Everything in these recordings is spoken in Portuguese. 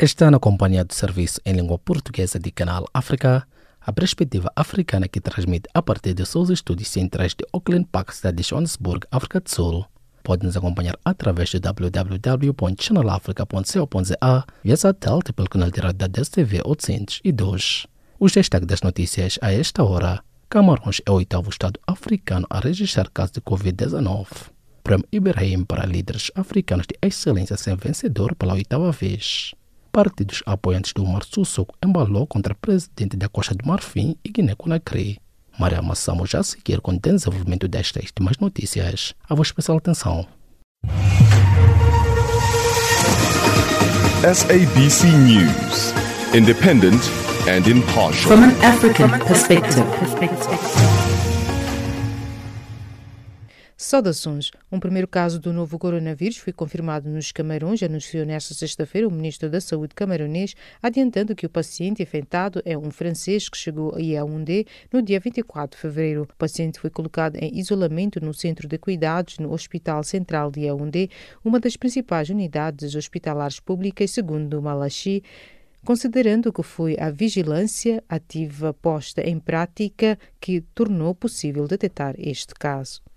Este ano, a companhia de serviço em língua portuguesa de Canal África, a perspectiva africana que transmite a partir de seus estúdios centrais de Auckland Park, cidade de Johannesburg, África do Sul. Pode nos acompanhar através de www.channelafrica.co.za via satélite pelo canal de rádio da DSTV 802. Os destaques das notícias a esta hora. Camarões é o oitavo estado africano a registrar casos de Covid-19. Prêmio Ibrahim para líderes africanos de excelência sem vencedor pela oitava vez. Partidos apoiantes do Mar Sussoko embalou contra o presidente da Costa do Marfim e Guiné-Conakry. Maria Massamo já seguir com o desenvolvimento destas e demais notícias. A vossa especial atenção. SABC News. Independent and impartial. From an African perspective. Saudações. Um primeiro caso do novo coronavírus foi confirmado nos Camarões, anunciou nesta sexta-feira o ministro da Saúde camaronês, adiantando que o paciente infectado é um francês que chegou a Yaoundé no dia 24 de fevereiro. O paciente foi colocado em isolamento no centro de cuidados no Hospital Central de Yaoundé, uma das principais unidades hospitalares públicas, segundo Malachi considerando que foi a vigilância ativa posta em prática que tornou possível detectar este caso.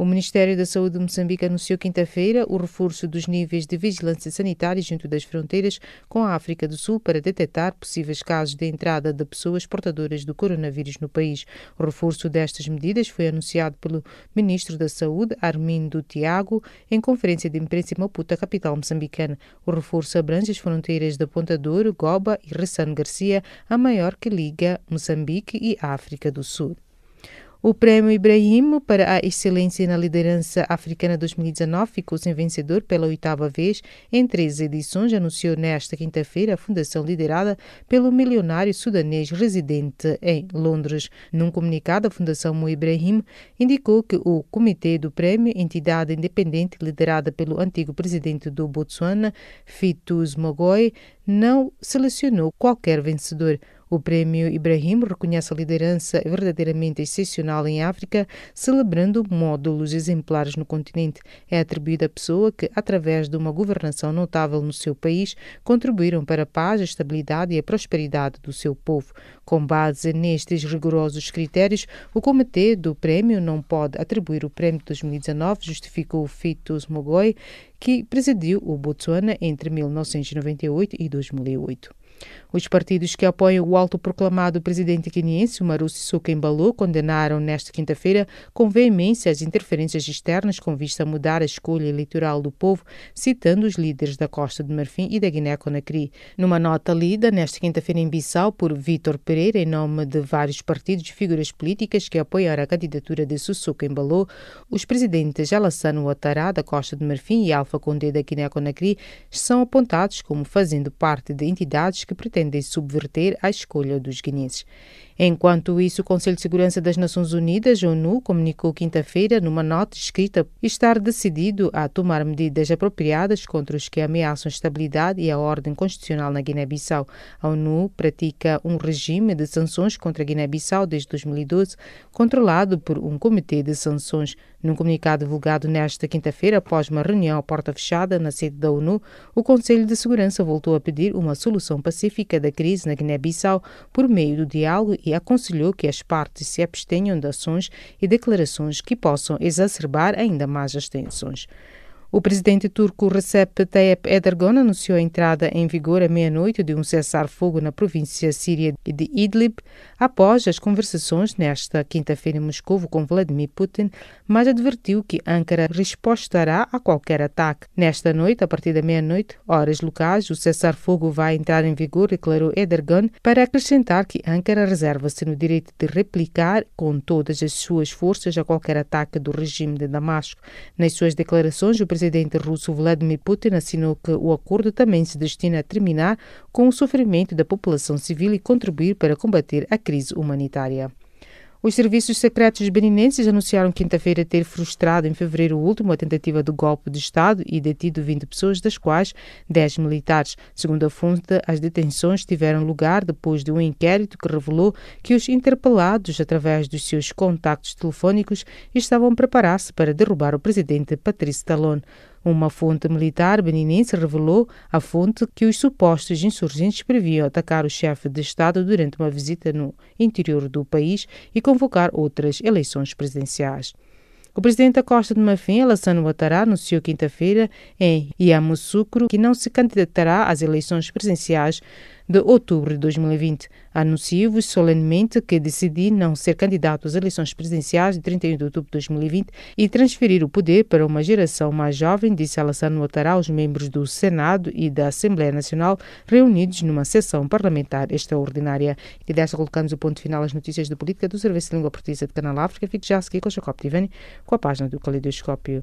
O Ministério da Saúde de Moçambique anunciou quinta-feira o reforço dos níveis de vigilância sanitária junto das fronteiras com a África do Sul para detectar possíveis casos de entrada de pessoas portadoras do coronavírus no país. O reforço destas medidas foi anunciado pelo Ministro da Saúde, Armindo Tiago, em conferência de imprensa em Maputo, capital moçambicana. O reforço abrange as fronteiras de Ponta Douro, Goba e Ressano Garcia, a maior que liga Moçambique e África do Sul. O Prémio Ibrahim para a Excelência na Liderança Africana 2019 ficou sem vencedor pela oitava vez em três edições, anunciou nesta quinta-feira a fundação liderada pelo milionário sudanês residente em Londres. Num comunicado, a Fundação Mo Ibrahim indicou que o Comitê do Prémio, entidade independente liderada pelo antigo presidente do Botsuana, Fitus Mogoi, não selecionou qualquer vencedor. O Prémio Ibrahim reconhece a liderança verdadeiramente excepcional em África, celebrando módulos exemplares no continente. É atribuído à pessoa que, através de uma governação notável no seu país, contribuíram para a paz, a estabilidade e a prosperidade do seu povo. Com base nestes rigorosos critérios, o Comitê do Prémio não pode atribuir o Prémio de 2019, justificou Fitus Mogoi, que presidiu o Botsuana entre 1998 e 2008. Os partidos que apoiam o autoproclamado presidente queniense, Umaru Sissoko condenaram nesta quinta-feira com veemência as interferências externas com vista a mudar a escolha eleitoral do povo, citando os líderes da Costa do Marfim e da Guiné-Conakry. Numa nota lida nesta quinta-feira em Bissau por Vítor Pereira, em nome de vários partidos e figuras políticas que apoiaram a candidatura de Sissoko Embalo, os presidentes Alassane Ouattara, da Costa do Marfim, e Alpha Condé, da Guiné-Conakry, são apontados como fazendo parte de entidades que pretendem subverter a escolha dos guineenses. Enquanto isso, o Conselho de Segurança das Nações Unidas, ONU, comunicou quinta-feira, numa nota escrita, estar decidido a tomar medidas apropriadas contra os que ameaçam a estabilidade e a ordem constitucional na Guiné-Bissau. A ONU pratica um regime de sanções contra a Guiné-Bissau desde 2012, controlado por um comitê de sanções. Num comunicado divulgado nesta quinta-feira, após uma reunião à porta fechada na sede da ONU, o Conselho de Segurança voltou a pedir uma solução pacífica da crise na Guiné-Bissau por meio do diálogo e aconselhou que as partes se abstenham de ações e declarações que possam exacerbar ainda mais as tensões. O presidente turco Recep Tayyip Erdogan anunciou a entrada em vigor à meia-noite de um cessar-fogo na província síria de Idlib, após as conversações nesta quinta-feira em Moscou com Vladimir Putin, mas advertiu que Ankara respostará a qualquer ataque. Nesta noite, a partir da meia-noite, horas locais, o cessar-fogo vai entrar em vigor, declarou Erdogan, para acrescentar que Ankara reserva-se no direito de replicar com todas as suas forças a qualquer ataque do regime de Damasco. Nas suas declarações, o presidente russo Vladimir Putin assinou que o acordo também se destina a terminar com o sofrimento da população civil e contribuir para combater a crise humanitária. Os serviços secretos beninenses anunciaram quinta-feira ter frustrado em fevereiro último a tentativa de golpe de Estado e detido 20 pessoas, das quais 10 militares. Segundo a fonte, as detenções tiveram lugar depois de um inquérito que revelou que os interpelados, através dos seus contactos telefónicos, estavam a preparar-se para derrubar o presidente Patrice Talon. Uma fonte militar beninense revelou à fonte que os supostos insurgentes previam atacar o chefe de Estado durante uma visita no interior do país e convocar outras eleições presidenciais. O presidente da Costa de Marfim, Alassane Ouattara, anunciou quinta-feira em Yamoussoukro que não se candidatará às eleições presidenciais de outubro de 2020. Anuncio-vos solenemente que decidi não ser candidato às eleições presidenciais de 31 de outubro de 2020 e transferir o poder para uma geração mais jovem, disse Alassane Ouattara aos membros do Senado e da Assembleia Nacional reunidos numa sessão parlamentar extraordinária. E desta colocamos o ponto final às notícias de política do Serviço de Língua Portuguesa de Canal África. Fique já a seguir com Jacob Tivani com a página do Caleidoscópio.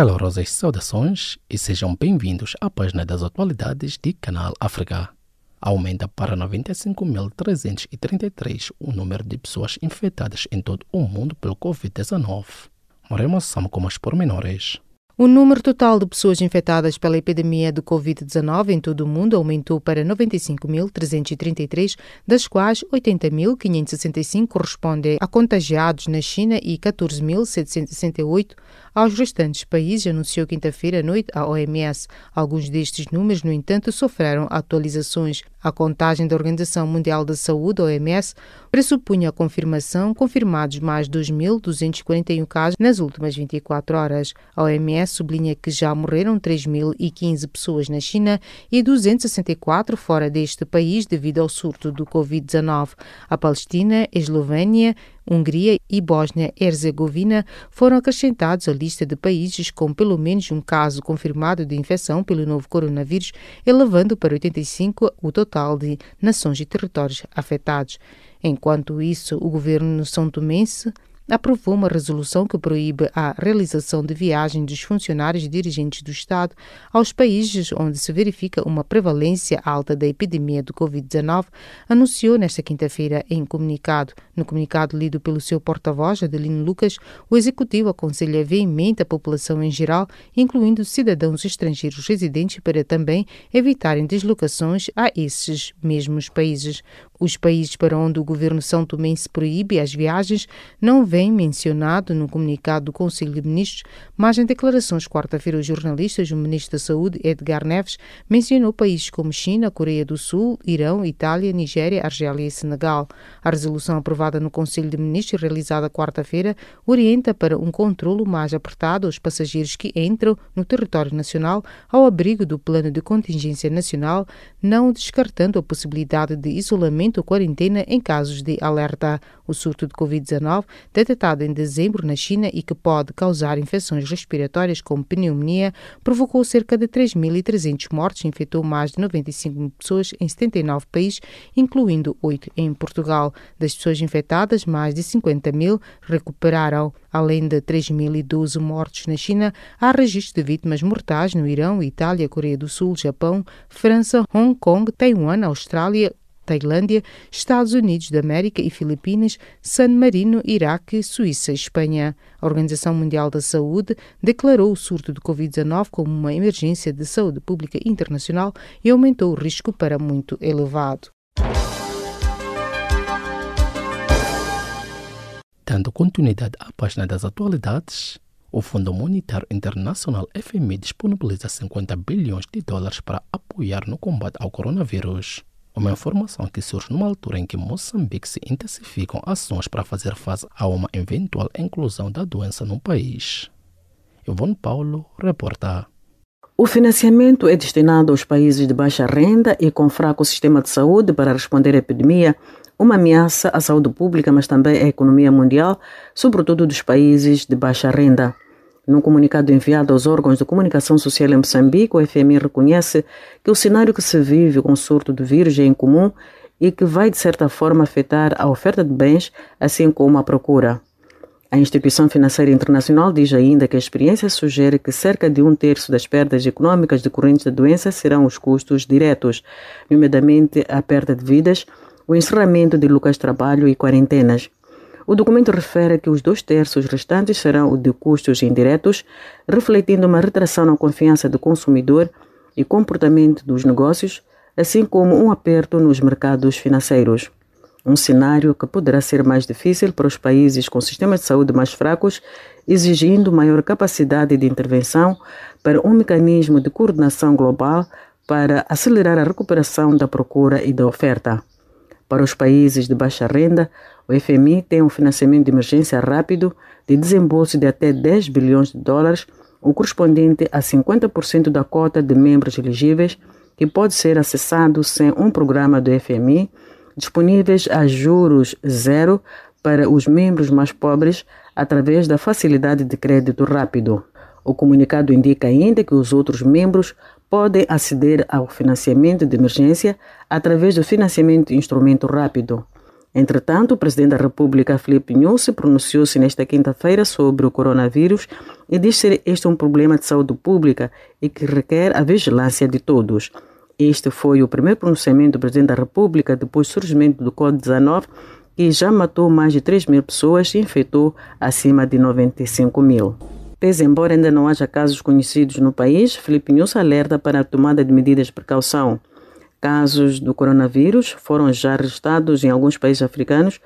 Calorosas saudações e sejam bem-vindos à página das atualidades de Canal África. Aumenta para 95.333 o número de pessoas infectadas em todo o mundo pelo Covid-19. Moremos Sam com as pormenores. O número total de pessoas infectadas pela epidemia de Covid-19 em todo o mundo aumentou para 95.333, das quais 80.565 correspondem a contagiados na China e 14.768 aos restantes países, anunciou quinta-feira à noite a OMS. Alguns destes números, no entanto, sofreram atualizações. A contagem da Organização Mundial da Saúde, OMS, pressupunha a confirmação, confirmados mais 2.241 casos nas últimas 24 horas. A OMS sublinha que já morreram 3.015 pessoas na China e 264 fora deste país devido ao surto do Covid-19. A Palestina, Eslovénia, Hungria e Bósnia-Herzegovina foram acrescentados à lista de países com pelo menos um caso confirmado de infecção pelo novo coronavírus, elevando para 85 o total de nações e territórios afetados. Enquanto isso, o governo são tomense aprovou uma resolução que proíbe a realização de viagens dos funcionários e dirigentes do Estado aos países onde se verifica uma prevalência alta da epidemia do Covid-19, anunciou nesta quinta-feira em comunicado. No comunicado lido pelo seu porta-voz, Adelino Lucas, o executivo aconselha veemente a população em geral, incluindo cidadãos estrangeiros residentes, para também evitarem deslocações a esses mesmos países. Os países para onde o governo São Tomense proíbe as viagens não vêm mencionado no comunicado do Conselho de Ministros, mas em declarações quarta-feira aos jornalistas, o ministro da Saúde, Edgar Neves, mencionou países como China, Coreia do Sul, Irão, Itália, Nigéria, Argélia e Senegal. A resolução aprovada no Conselho de Ministros, realizada quarta-feira, orienta para um controlo mais apertado aos passageiros que entram no território nacional ao abrigo do Plano de Contingência Nacional, não descartando a possibilidade de isolamento ou quarentena em casos de alerta. O surto de Covid-19, detectado em dezembro na China e que pode causar infecções respiratórias como pneumonia, provocou cerca de 3.300 mortes e infectou mais de 95 mil pessoas em 79 países, incluindo 8 em Portugal. Das pessoas infectadas, mais de 50 mil recuperaram. Além de 3.012 mortos na China, há registro de vítimas mortais no Irão, Itália, Coreia do Sul, Japão, França, Hong Kong, Taiwan, Austrália, Tailândia, Estados Unidos da América e Filipinas, San Marino, Iraque, Suíça e Espanha. A Organização Mundial da Saúde declarou o surto de Covid-19 como uma emergência de saúde pública internacional e aumentou o risco para muito elevado. Dando continuidade à página das atualidades, o Fundo Monetário Internacional FMI disponibiliza 50 bilhões de dólares para apoiar no combate ao coronavírus. Uma informação que surge numa altura em que Moçambique se intensificam ações para fazer face a uma eventual inclusão da doença no país. Ivone Paulo reporta. O financiamento é destinado aos países de baixa renda e com fraco sistema de saúde para responder à epidemia, uma ameaça à saúde pública, mas também à economia mundial, sobretudo dos países de baixa renda. Num comunicado enviado aos órgãos de comunicação social em Moçambique, o FMI reconhece que o cenário que se vive com o surto do vírus é incomum e que vai, de certa forma, afetar a oferta de bens, assim como a procura. A instituição financeira internacional diz ainda que a experiência sugere que cerca de um terço das perdas econômicas decorrentes da doença serão os custos diretos, nomeadamente a perda de vidas, o encerramento de locais de trabalho e quarentenas. O documento refere que os dois terços restantes serão de custos indiretos, refletindo uma retração na confiança do consumidor e comportamento dos negócios, assim como um aperto nos mercados financeiros. Um cenário que poderá ser mais difícil para os países com sistemas de saúde mais fracos, exigindo maior capacidade de intervenção para um mecanismo de coordenação global para acelerar a recuperação da procura e da oferta. Para os países de baixa renda, o FMI tem um financiamento de emergência rápido de desembolso de até 10 bilhões de dólares, o correspondente a 50% da cota de membros elegíveis, que pode ser acessado sem um programa do FMI disponíveis a juros zero para os membros mais pobres através da facilidade de crédito rápido. O comunicado indica ainda que os outros membros podem aceder ao financiamento de emergência através do financiamento instrumento rápido. Entretanto, o presidente da República, Filipe Nunes, pronunciou-se nesta quinta-feira sobre o coronavírus e disse ser este um problema de saúde pública e que requer a vigilância de todos. Este foi o primeiro pronunciamento do Presidente da República depois do surgimento do Covid-19, que já matou mais de 3 mil pessoas e infectou acima de 95 mil. Pese embora ainda não haja casos conhecidos no país, Felipe News alerta para a tomada de medidas de precaução. Casos do coronavírus foram já registrados em alguns países africanos,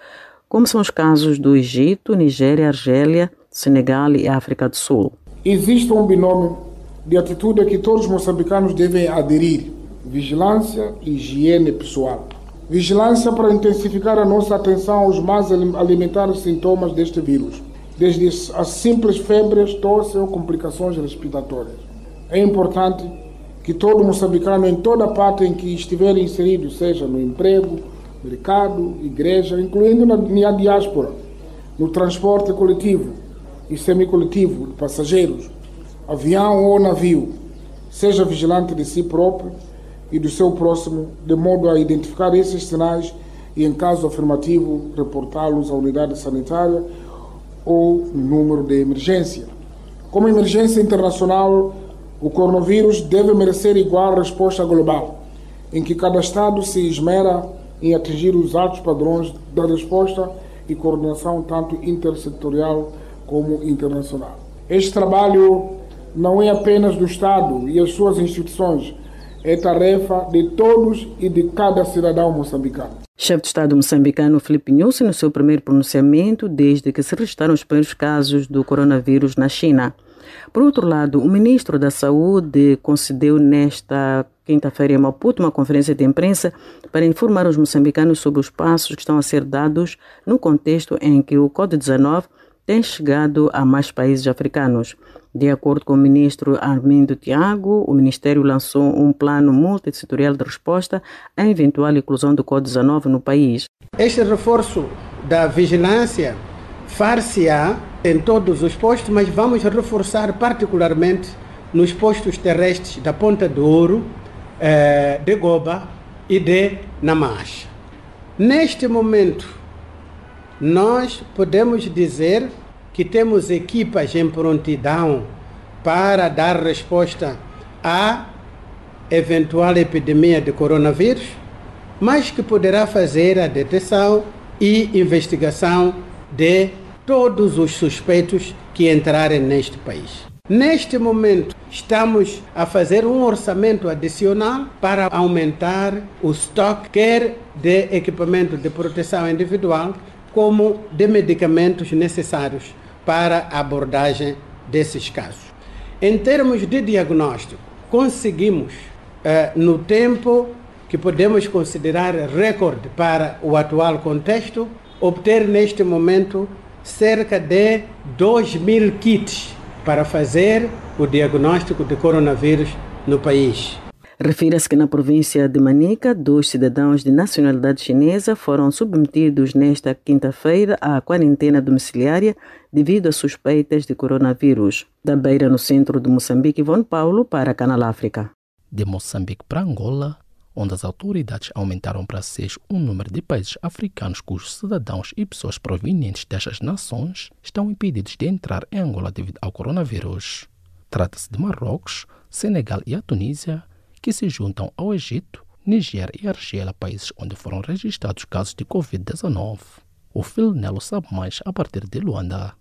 como são os casos do Egito, Nigéria, Argélia, Senegal e África do Sul. Existe um binômio de atitude a que todos os moçambicanos devem aderir vigilância e higiene pessoal. Vigilância para intensificar a nossa atenção aos mais alimentares sintomas deste vírus, desde as simples febres, tosse ou complicações respiratórias. É importante que todo moçambicano, em toda parte em que estiver inserido, seja no emprego, mercado, igreja, incluindo na, na diáspora, no transporte coletivo e semicoletivo de passageiros, avião ou navio, seja vigilante de si próprio e do seu próximo, de modo a identificar esses sinais e, em caso afirmativo, reportá-los à unidade sanitária ou número de emergência. Como emergência internacional, o coronavírus deve merecer igual resposta global, em que cada Estado se esmera em atingir os altos padrões da resposta e coordenação tanto intersetorial como internacional. Este trabalho não é apenas do Estado e as suas instituições, é tarefa de todos e de cada cidadão moçambicano. Chefe de Estado moçambicano Felipe Nussi, no seu primeiro pronunciamento desde que se registraram os primeiros casos do coronavírus na China. Por outro lado, o ministro da Saúde concedeu nesta quinta-feira em Maputo uma conferência de imprensa para informar os moçambicanos sobre os passos que estão a ser dados no contexto em que o Covid-19 tem chegado a mais países africanos. De acordo com o ministro Armindo Tiago, o Ministério lançou um plano multissetorial de resposta à eventual inclusão do Covid-19 no país. Este reforço da vigilância far-se-á em todos os postos, mas vamos reforçar particularmente nos postos terrestres da Ponta do Ouro, eh, de Goba e de Namacha. Neste momento, nós podemos dizer que temos equipas em prontidão para dar resposta à eventual epidemia de coronavírus, mas que poderá fazer a detecção e investigação de todos os suspeitos que entrarem neste país. Neste momento, estamos a fazer um orçamento adicional para aumentar o estoque, quer de equipamento de proteção individual, como de medicamentos necessários para a abordagem desses casos. Em termos de diagnóstico, conseguimos, eh, no tempo que podemos considerar recorde para o atual contexto, obter neste momento cerca de 2 mil kits para fazer o diagnóstico de coronavírus no país. Refira-se que na província de Manica, dois cidadãos de nacionalidade chinesa foram submetidos nesta quinta-feira à quarentena domiciliária devido a suspeitas de coronavírus. Da Beira, no centro de Moçambique, Ivone Paulo para Canal África. De Moçambique para Angola, onde as autoridades aumentaram para seis o número de países africanos cujos cidadãos e pessoas provenientes destas nações estão impedidos de entrar em Angola devido ao coronavírus. Trata-se de Marrocos, Senegal e a Tunísia, que se juntam ao Egito, Nigéria e Argélia, países onde foram registrados casos de Covid-19. O Phil Nelo sabe mais a partir de Luanda.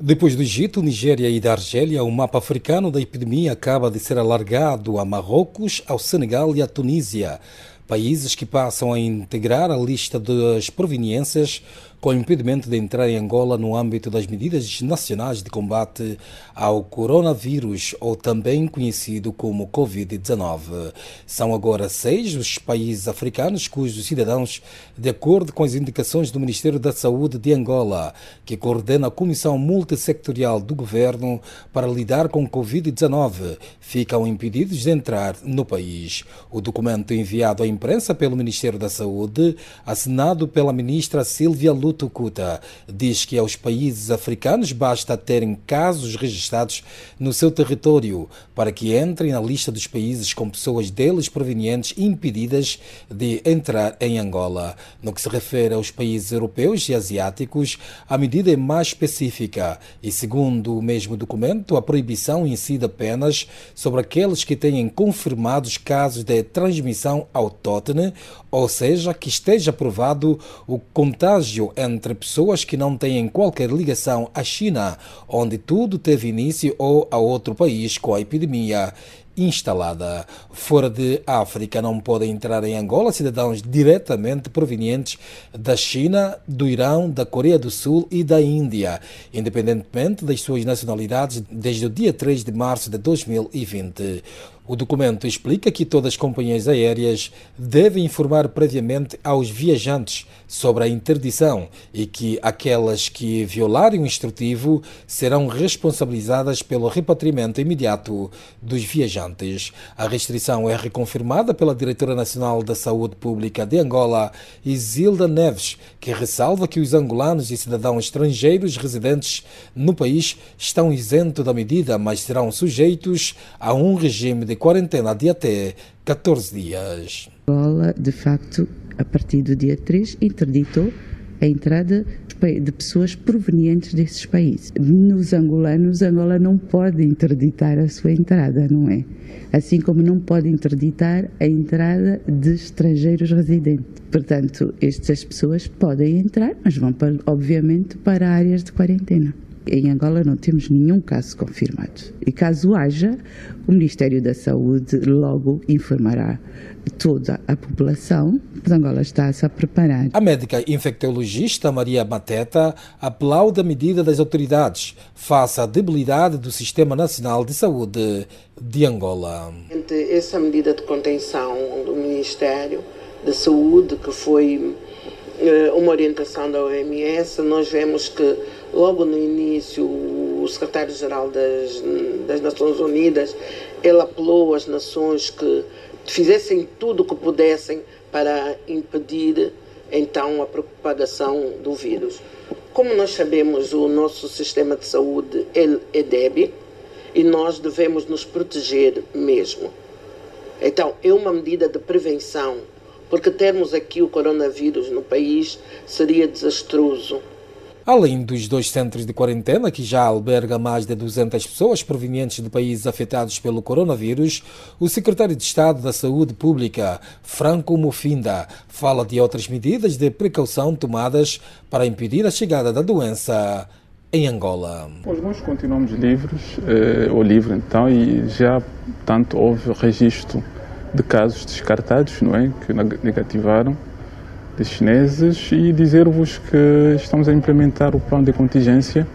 Depois do Egito, Nigéria e da Argélia, o mapa africano da epidemia acaba de ser alargado a Marrocos, ao Senegal e à Tunísia, países que passam a integrar a lista das proveniências com impedimento de entrar em Angola no âmbito das medidas nacionais de combate ao coronavírus, ou também conhecido como Covid-19. São agora seis os países africanos cujos cidadãos, de acordo com as indicações do Ministério da Saúde de Angola, que coordena a Comissão Multissectorial do Governo para lidar com Covid-19, ficam impedidos de entrar no país. O documento enviado à imprensa pelo Ministério da Saúde, assinado pela ministra Silvia Lula, Lutucuta diz que aos países africanos basta terem casos registrados no seu território para que entrem na lista dos países com pessoas deles provenientes impedidas de entrar em Angola. No que se refere aos países europeus e asiáticos, a medida é mais específica e, segundo o mesmo documento, a proibição incide apenas sobre aqueles que tenham confirmados casos de transmissão autóctone, ou seja, que esteja provado o contágio entre pessoas que não têm qualquer ligação à China, onde tudo teve início, ou a outro país com a epidemia instalada. Fora de África não podem entrar em Angola cidadãos diretamente provenientes da China, do Irão, da Coreia do Sul e da Índia, independentemente das suas nacionalidades, desde o dia 3 de março de 2020. O documento explica que todas as companhias aéreas devem informar previamente aos viajantes sobre a interdição e que aquelas que violarem o instrutivo serão responsabilizadas pelo repatriamento imediato dos viajantes. A restrição é reconfirmada pela Diretora Nacional da Saúde Pública de Angola, Isilda Neves, que ressalva que os angolanos e cidadãos estrangeiros residentes no país estão isentos da medida, mas serão sujeitos a um regime de quarentena de até 14 dias. Angola, de facto, a partir do dia 3, interditou a entrada de pessoas provenientes desses países. Nos angolanos, Angola não pode interditar a sua entrada, não é? Assim como não pode interditar a entrada de estrangeiros residentes. Portanto, estas pessoas podem entrar, mas vão, obviamente, para áreas de quarentena. Em Angola não temos nenhum caso confirmado. E caso haja, o Ministério da Saúde logo informará toda a população. Angola está-se a preparar. A médica infectologista Maria Mateta aplaude a medida das autoridades face à debilidade do Sistema Nacional de Saúde de Angola. Essa medida de contenção do Ministério da Saúde, que foi eh, uma orientação da OMS, nós vemos que logo no início o secretário-geral das, das Nações Unidas ele apelou às nações que fizessem tudo o que pudessem para impedir então a propagação do vírus. Como nós sabemos, o nosso sistema de saúde ele é débil e nós devemos nos proteger mesmo. Então, é uma medida de prevenção, porque termos aqui o coronavírus no país seria desastroso. Além dos dois centros de quarentena, que já alberga mais de 200 pessoas provenientes de países afetados pelo coronavírus, o secretário de Estado da Saúde Pública, Franco Mufinda, fala de outras medidas de precaução tomadas para impedir a chegada da doença em Angola. Os nós continuamos livres, eh, ou livre então, e já tanto houve registro de casos descartados, não é, que negativaram de chineses e dizer-vos que estamos a implementar o plano de contingência,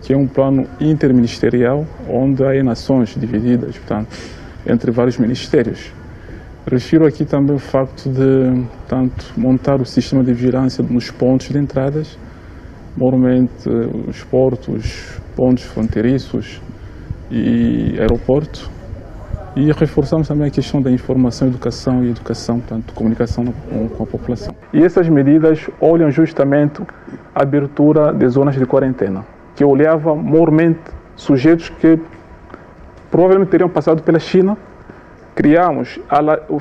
que é um plano interministerial, onde há nações divididas, portanto, entre vários ministérios. Refiro aqui também o facto de, portanto, montar o sistema de vigilância nos pontos de entradas, normalmente os portos, pontos fronteiriços e aeroporto, E reforçamos também a questão da informação, educação e educação, portanto, comunicação com, a população. E essas medidas olham justamente a abertura de zonas de quarentena, que olhava mormente sujeitos que provavelmente teriam passado pela China. Criamos,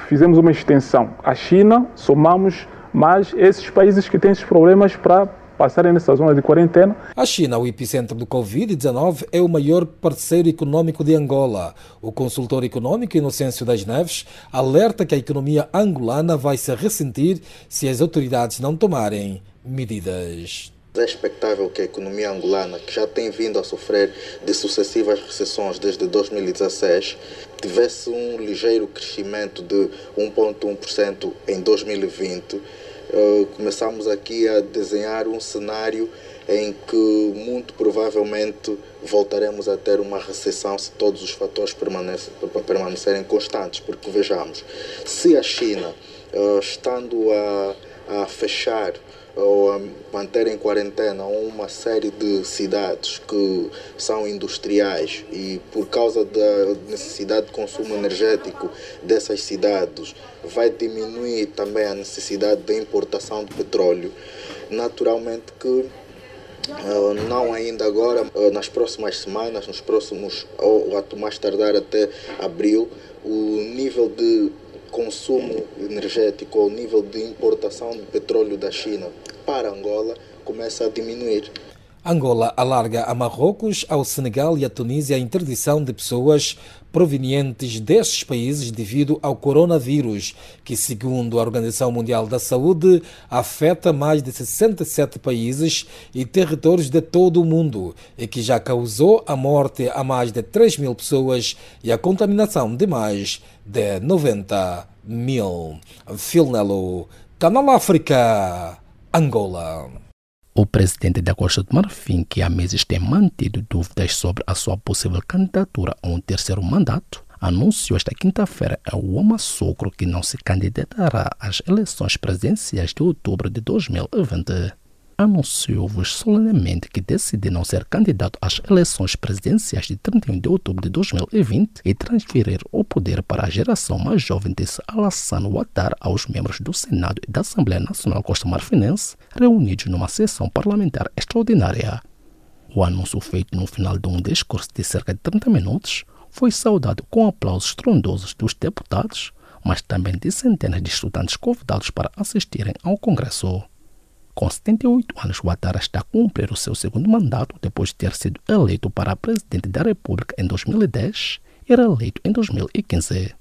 fizemos uma extensão. A China, somamos mais esses países que têm esses problemas para passarem nessa zona de quarentena. A China, o epicentro do Covid-19, é o maior parceiro econômico de Angola. O consultor econômico Inocêncio das Neves alerta que a economia angolana vai se ressentir se as autoridades não tomarem medidas. É expectável que a economia angolana, que já tem vindo a sofrer de sucessivas recessões desde 2016, tivesse um ligeiro crescimento de 1,1% em 2020 eh, começamos aqui a desenhar um cenário em que muito provavelmente voltaremos a ter uma recessão se todos os fatores permanecerem constantes. Porque vejamos, se a China, uh, estando a, a fechar ou a manter em quarentena uma série de cidades que são industriais e por causa da necessidade de consumo energético dessas cidades vai diminuir também a necessidade de importação de petróleo. Naturalmente que Uh, não ainda agora, uh, nas próximas semanas, nos próximos, ou, ou mais tardar até abril, o nível de consumo energético ou nível de importação de petróleo da China para Angola começa a diminuir. Angola alarga a Marrocos, ao Senegal e à Tunísia a interdição de pessoas provenientes destes países devido ao coronavírus, que, segundo a Organização Mundial da Saúde, afeta mais de 67 países e territórios de todo o mundo e que já causou a morte a mais de 3 mil pessoas e a contaminação de mais de 90 mil. Filnelo, Canal África, Angola. O presidente da Costa do Marfim, que há meses tem mantido dúvidas sobre a sua possível candidatura a um terceiro mandato, anunciou esta quinta-feira ao Socro que não se candidatará às eleições presidenciais de outubro de 2020 anunciou-vos solenemente que decide não ser candidato às eleições presidenciais de 31 de outubro de 2020 e transferir o poder para a geração mais jovem desse Alassane Ouattara aos membros do Senado e da Assembleia Nacional Costa-Marfinense, reunidos numa sessão parlamentar extraordinária. O anúncio feito no final de um discurso de cerca de 30 minutos foi saudado com aplausos estrondosos dos deputados, mas também de centenas de estudantes convidados para assistirem ao Congresso. Com 78 anos, Ouattara está a cumprir o seu segundo mandato depois de ter sido eleito para presidente da República em 2010 e era eleito em 2015.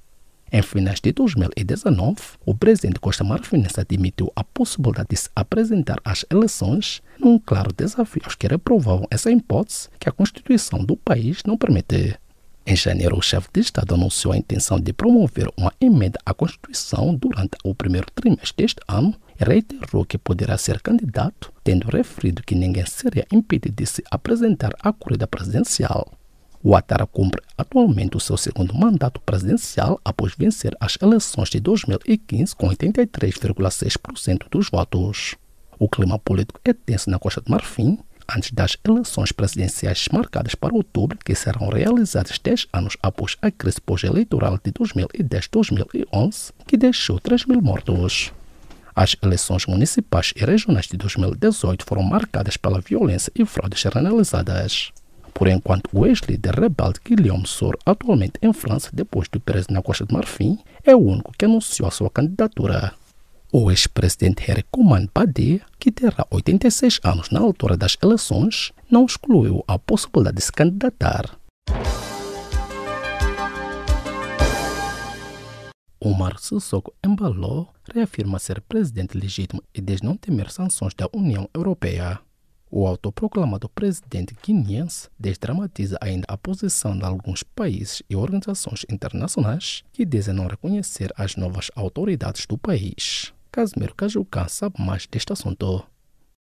Em finais de 2019, o presidente Costa Marfinense admitiu a possibilidade de se apresentar às eleições num claro desafio aos que reprovavam essa hipótese que a Constituição do país não permite. Em janeiro, o chefe de Estado anunciou a intenção de promover uma emenda à Constituição durante o primeiro trimestre deste ano reiterou que poderá ser candidato, tendo referido que ninguém seria impedido de se apresentar à corrida presidencial. O Atara cumpre atualmente o seu segundo mandato presidencial após vencer as eleições de 2015 com 83,6% dos votos. O clima político é tenso na Costa do Marfim, antes das eleições presidenciais marcadas para outubro, que serão realizadas 10 anos após a crise pós-eleitoral de 2010-2011, que deixou 3 mil mortos. As eleições municipais e regionais de 2018 foram marcadas pela violência e fraudes generalizadas. Por enquanto, o ex-líder rebelde Guillaume Soro, atualmente em França, depois do preso na Costa de Marfim, é o único que anunciou a sua candidatura. O ex-presidente Henri Koman Badé, que terá 86 anos na altura das eleições, não excluiu a possibilidade de se candidatar. Omar Sissoko Embalo reafirma ser presidente legítimo e diz não temer sanções da União Europeia. O autoproclamado presidente guineense desdramatiza ainda a posição de alguns países e organizações internacionais que dizem não reconhecer as novas autoridades do país. Casimiro Cajucá sabe mais deste assunto.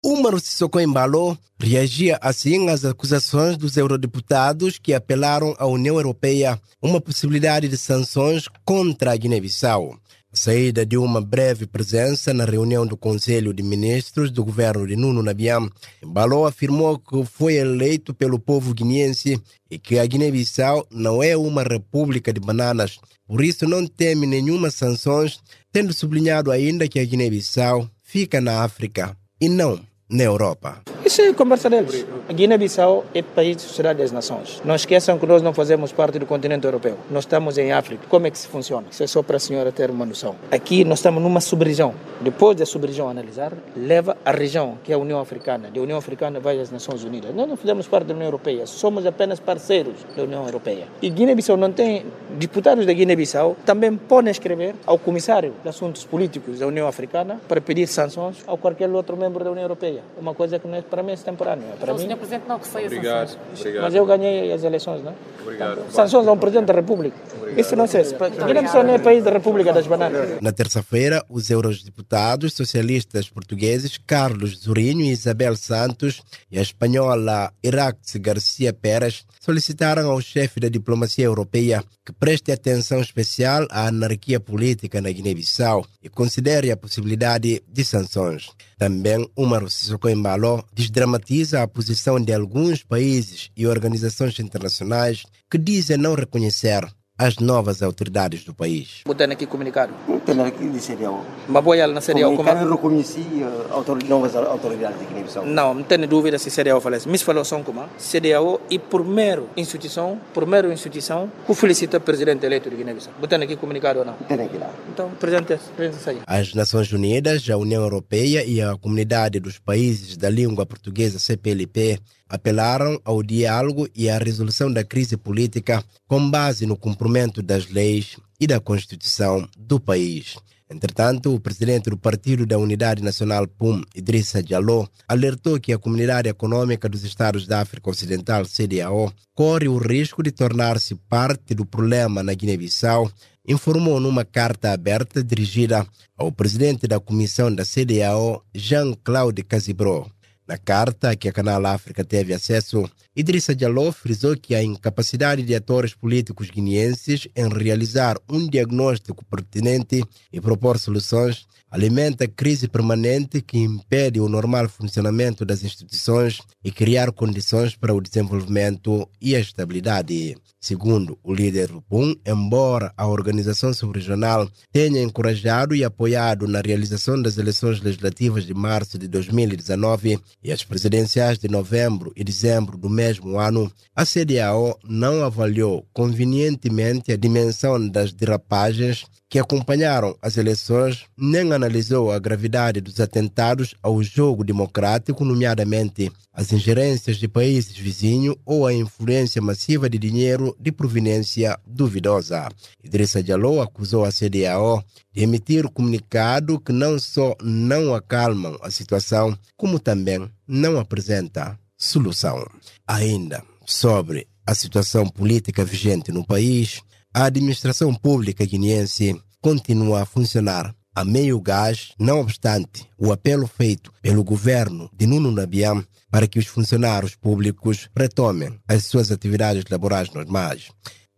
Umar Sissoko Embalo reagia assim às acusações dos eurodeputados que apelaram à União Europeia uma possibilidade de sanções contra a Guiné-Bissau. saída de uma breve presença na reunião do Conselho de Ministros do governo de Nuno Nabiam, Baló afirmou que foi eleito pelo povo guineense e que a Guiné-Bissau não é uma república de bananas, por isso não teme nenhuma sanções, tendo sublinhado ainda que a Guiné-Bissau fica na África e não na Europa. Isso é conversa deles. A Guiné-Bissau é país de sociedade das nações. Não esqueçam que nós não fazemos parte do continente europeu. Nós estamos em África. Como é que se funciona? Isso é só para a senhora ter uma noção. Aqui nós estamos numa sub-região. Depois da sub-região analisar, leva a região, que é a União Africana. Da União Africana vai às Nações Unidas. Nós não fazemos parte da União Europeia. Somos apenas parceiros da União Europeia. E Guiné-Bissau não tem... Deputados da Guiné-Bissau também podem escrever ao Comissário de Assuntos Políticos da União Africana para pedir sanções ao qualquer outro membro da União Europeia. Uma coisa que não é, para mim é temporânea. Para Então, mim, Sr. Presidente, não receia Obrigado, sanções. obrigado. Mas eu ganhei as eleições, não é? Obrigado. Sanções ao Presidente da República. Isso não sei. Guiné-Bissau não é país da República das Bananas. Na terça-feira, os eurodeputados socialistas portugueses Carlos Zurinho e Isabel Santos e a espanhola Irax Garcia Pérez solicitaram ao chefe da diplomacia europeia que preste atenção especial à anarquia política na Guiné-Bissau e considere a possibilidade de sanções. Também Umar Sissoko Embalo desdramatiza a posição de alguns países e organizações internacionais que dizem não reconhecer as novas autoridades do país. Botando aqui comunicado. Tem aqui de CDAO. Mas boa ela na CDAO. Como... Eu reconheci uh, novas autoridades de Guiné-Bissau. Não, não tenho dúvida se CDAO fala isso. Mas falou só como CDAO e primeiro instituição, primeiro instituição, que felicita o presidente eleito de Guiné-Bissau. Botando aqui comunicado ou não? Tem aqui lá. Então, presidente, presidente saia. As Nações Unidas, a União Europeia e a Comunidade dos Países da Língua Portuguesa CPLP apelaram ao diálogo e à resolução da crise política com base no cumprimento das leis e da Constituição do país. Entretanto, o presidente do Partido da Unidade Nacional PUM, Idrissa Diallo, alertou que a Comunidade Econômica dos Estados da África Ocidental, CDAO, corre o risco de tornar-se parte do problema na Guiné-Bissau, informou numa carta aberta dirigida ao presidente da comissão da CDAO, Jean-Claude Casibro. Na carta que a Canal África teve acesso, Idrissa Diallo frisou que a incapacidade de atores políticos guineenses em realizar um diagnóstico pertinente e propor soluções alimenta a crise permanente que impede o normal funcionamento das instituições e criar condições para o desenvolvimento e a estabilidade. Segundo o líder Rupum, embora a organização subregional tenha encorajado e apoiado na realização das eleições legislativas de março de 2019 e as presidenciais de novembro e dezembro do mesmo ano, a CDAO não avaliou convenientemente a dimensão das derrapagens que acompanharam as eleições, nem analisou a gravidade dos atentados ao jogo democrático, nomeadamente as ingerências de países vizinhos ou a influência massiva de dinheiro de proveniência duvidosa. Idrissa Diallo acusou a CDAO de emitir comunicado que não só não acalmam a situação, como também não apresenta solução. Ainda sobre a situação política vigente no país, a administração pública guineense continua a funcionar a meio gás, não obstante o apelo feito pelo governo de Nuno Nabiam para que os funcionários públicos retomem as suas atividades laborais normais.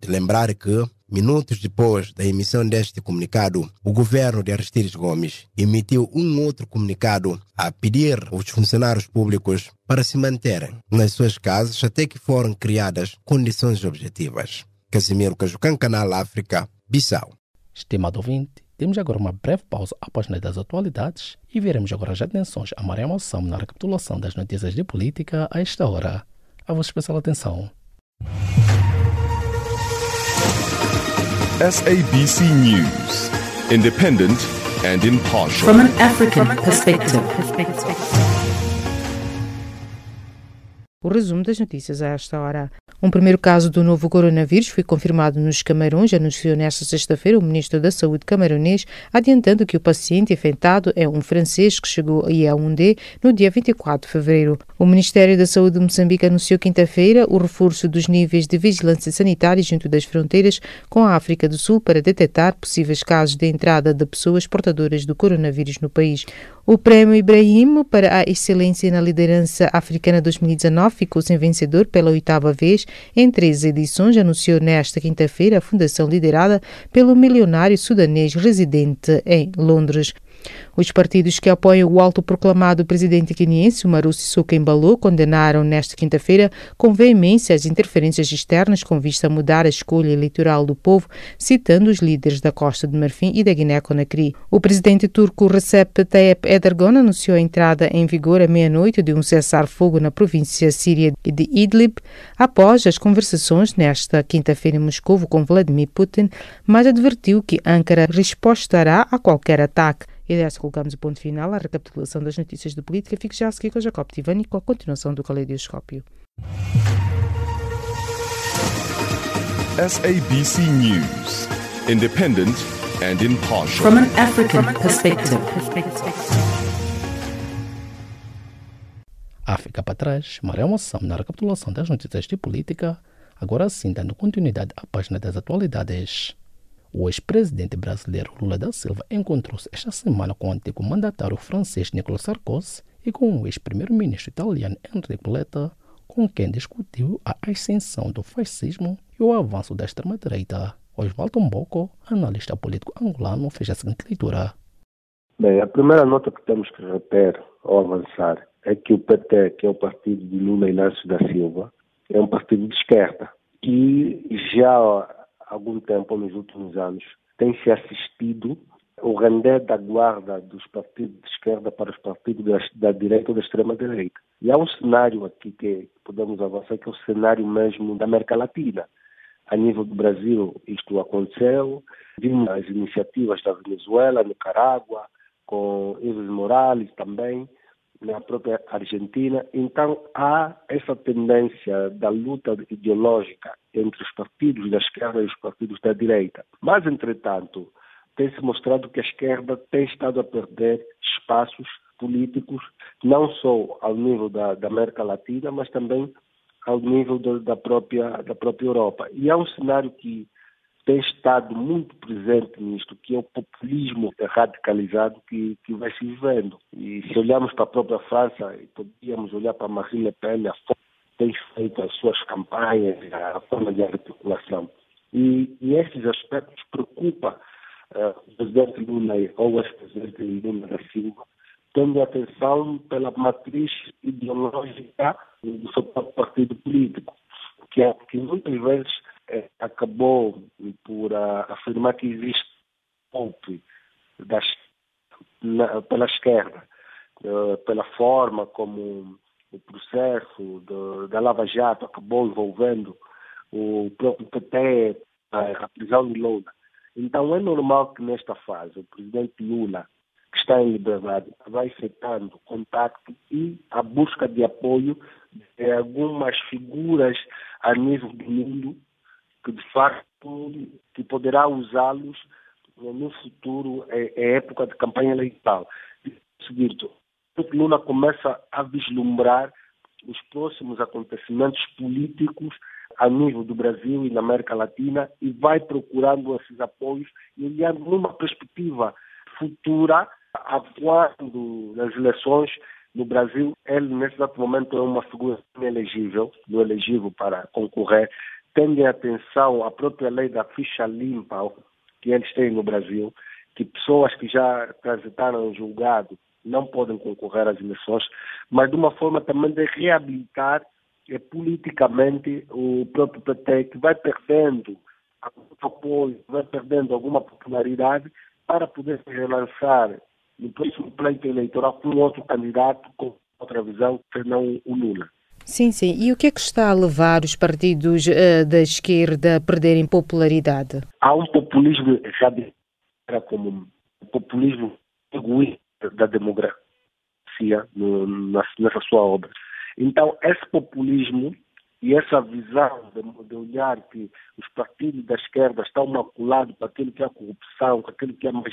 De lembrar que, minutos depois da emissão deste comunicado, o governo de Aristides Gomes emitiu um outro comunicado a pedir aos funcionários públicos para se manterem nas suas casas até que foram criadas condições objetivas. Casimiro Cajucan, Canal África, Bissau. Estimado ouvinte, temos agora uma breve pausa após das atualidades e veremos agora as atenções a Maria Moção na recapitulação das notícias de política a esta hora. A vossa especial atenção. SABC News, independent and impartial. From an African perspective. O resumo das notícias a esta hora. Um primeiro caso do novo coronavírus foi confirmado nos Camarões, anunciou nesta sexta-feira o ministro da Saúde camaronês, adiantando que o paciente infectado é um francês que chegou a Yaoundé no dia 24 de fevereiro. O Ministério da Saúde de Moçambique anunciou quinta-feira o reforço dos níveis de vigilância sanitária junto das fronteiras com a África do Sul para detectar possíveis casos de entrada de pessoas portadoras do coronavírus no país. O Prémio Ibrahim para a Excelência na Liderança Africana 2019 ficou sem vencedor pela oitava vez em três edições, anunciou nesta quinta-feira a fundação liderada pelo milionário sudanês residente em Londres. Os partidos que apoiam o autoproclamado presidente queniense, Umaru Sissoko Embalo, condenaram nesta quinta-feira com veemência as interferências externas com vista a mudar a escolha eleitoral do povo, citando os líderes da Costa de Marfim e da Guiné-Conakry. O presidente turco Recep Tayyip Erdogan anunciou a entrada em vigor à meia-noite de um cessar-fogo na província síria de Idlib, após as conversações nesta quinta-feira em Moscou com Vladimir Putin, mas advertiu que Ankara respostará a qualquer ataque. E dessa colocamos o ponto final à recapitulação das notícias de política. Fique já a seguir com Jacob Tivani com a continuação do Caleidoscópio. SABC News. Independent and impartial. From an African perspective. África para trás, Maria Moção na recapitulação das notícias de política, agora sim dando continuidade à página das atualidades. O ex-presidente brasileiro Lula da Silva encontrou-se esta semana com o antigo mandatário francês Nicolas Sarkozy e com o ex-primeiro-ministro italiano Enrico Letta, com quem discutiu a ascensão do fascismo e o avanço da extrema-direita. Oswaldo Mboco, analista político angolano, fez a seguinte leitura. Bem, a primeira nota que temos que reter ao avançar é que o PT, que é o partido de Lula Inácio da Silva, é um partido de esquerda e já algum tempo, nos últimos anos, tem se assistido o render da guarda dos partidos de esquerda para os partidos da, da direita ou da extrema-direita. E há um cenário aqui que podemos avançar, que é o cenário mesmo da América Latina. A nível do Brasil, isto aconteceu. Vimos as iniciativas da Venezuela, Nicarágua, com Evo Morales também, na própria Argentina. Então, há essa tendência da luta ideológica entre os partidos da esquerda e os partidos da direita. Mas, entretanto, tem se mostrado que a esquerda tem estado a perder espaços políticos, não só ao nível da, da América Latina, mas também ao nível do, da, própria, da própria Europa. E há um cenário que tem estado muito presente nisto, que é o populismo radicalizado que, que vai se vivendo. E se olharmos para a própria França, podíamos olhar para Marine Le Pen, a forma que tem feito as suas campanhas, a forma de articulação. E, e esses aspectos preocupam uh, o presidente Lula ou o ex-presidente Lula da Silva, tendo atenção pela matriz ideológica do seu próprio partido político, que, é, que muitas vezes é, acabou por afirmar que existe golpe das, na, pela esquerda, uh, pela forma como o processo da Lava Jato acabou envolvendo o próprio PT, a, prisão de Lula. Então é normal que nesta fase o presidente Lula, que está em liberdade, vai afetando contato e a busca de apoio de algumas figuras a nível do mundo que de facto que poderá usá-los no futuro, é, é, época de campanha eleitoral. Seguinte, Lula começa a vislumbrar os próximos acontecimentos políticos a nível do Brasil e na América Latina e vai procurando esses apoios e olhando numa perspectiva futura, atuando nas eleições no Brasil, ele nesse exato momento é uma figura inelegível, não elegível para concorrer, em atenção a própria lei da ficha limpa que eles têm no Brasil, que pessoas que já transitaram em julgado não podem concorrer às eleições, mas de uma forma também de reabilitar é, politicamente o próprio PT, que vai perdendo apoio, vai perdendo alguma popularidade para poder se relançar no próximo pleito eleitoral com outro candidato com outra visão, que não o Lula. Sim, sim. E o que é que está a levar os partidos uh, da esquerda a perderem popularidade? Há um populismo radical, como o populismo egoísta da democracia no, nessa sua obra. Então, esse populismo e essa visão de, de, olhar que os partidos da esquerda estão maculados para aquilo que é a corrupção, para aquilo que é a má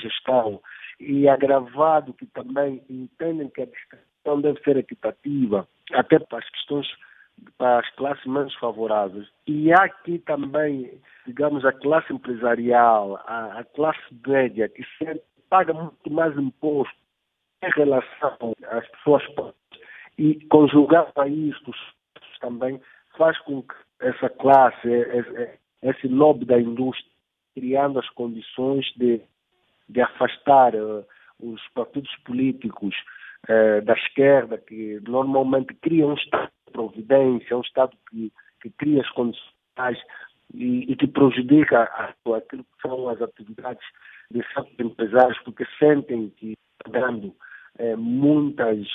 e agravado que também entendem que a distribuição deve ser equitativa, até para as questões para as classes menos favoráveis. E há aqui também, digamos, a classe empresarial, a, a classe média, que sempre paga muito mais imposto em relação às pessoas pobres e conjugar a isto também faz com que essa classe, esse lobby da indústria, criando as condições de, de afastar uh, os partidos políticos uh, da esquerda, que normalmente criam um Estado de providência, um Estado que, que cria as condições e, e que prejudica aquilo que são as atividades de certos empresários, porque sentem que dando eh, muitas,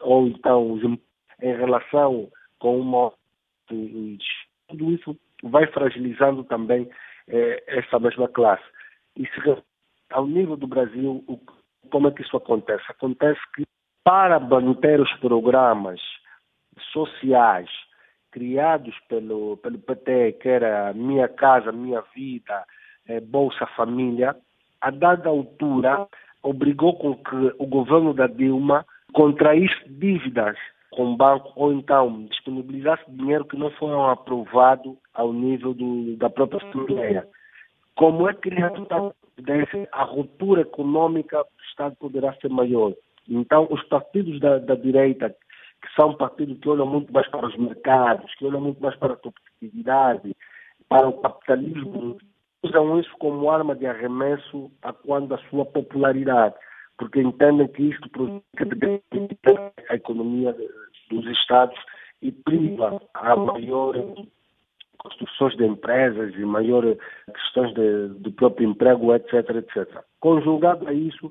ou então em relação com uma. Tudo isso vai fragilizando também eh, essa mesma classe. E se, ao nível do Brasil, o, como é que isso acontece? Acontece que para manter os programas sociais criados pelo, pelo PT, que era Minha Casa, Minha Vida, eh, Bolsa Família, a dada altura obrigou com que o governo da Dilma contraísse dívidas com o banco ou então disponibilizasse dinheiro que não foram aprovado ao nível do, da própria Assembleia. Como é criado tal evidência, a ruptura econômica do Estado poderá ser maior. Então, os partidos da, da direita que são partidos que olham muito mais para os mercados, que olham muito mais para a competitividade, para o capitalismo, usam isso como arma de arremesso a quando a sua popularidade, porque entendem que isto prejudica a economia dos Estados e priva a maior construções de empresas e maior questões de, do próprio emprego, etc, etc. Conjugado a isso,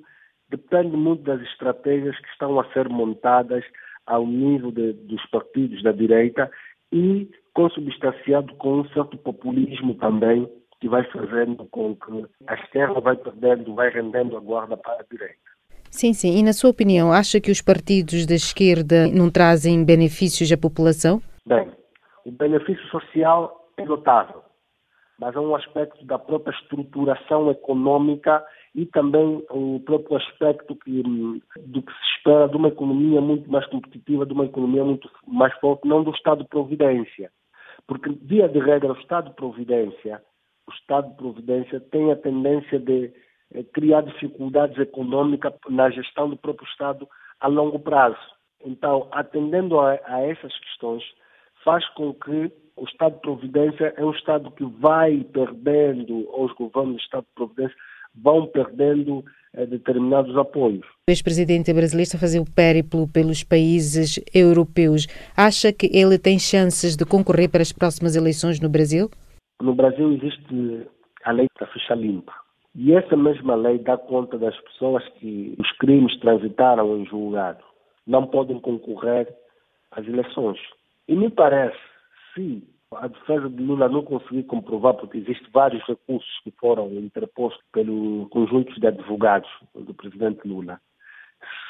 depende muito das estratégias que estão a ser montadas ao nível de, dos partidos da direita e consubstanciado com um certo populismo também que vai fazendo com que a esquerda vai perdendo, vai rendendo a guarda para a direita. Sim, sim. E na sua opinião, acha que os partidos da esquerda não trazem benefícios à população? Bem, o benefício social é notável, mas é um aspecto da própria estruturação econômica e também o próprio aspecto que, do que se espera de uma economia muito mais competitiva, de uma economia muito mais forte, não do Estado de Providência. Porque, via de regra, o Estado de Providência, o Estado de Providência tem a tendência de eh, criar dificuldades econômicas na gestão do próprio Estado a longo prazo. Então, atendendo a, a essas questões, faz com que o Estado de Providência é um Estado que vai perdendo, ou os governos do Estado de Providência vão perdendo eh, determinados apoios. O ex-presidente brasileiro está a fazer o périplo pelos países europeus. Acha que ele tem chances de concorrer para as próximas eleições no Brasil? No Brasil existe a lei da ficha limpa. E essa mesma lei dá conta das pessoas que os crimes transitaram em julgado. Não podem concorrer às eleições. E me parece, se a defesa de Lula não conseguiu comprovar, porque existem vários recursos que foram interpostos pelo conjunto de advogados do presidente Lula.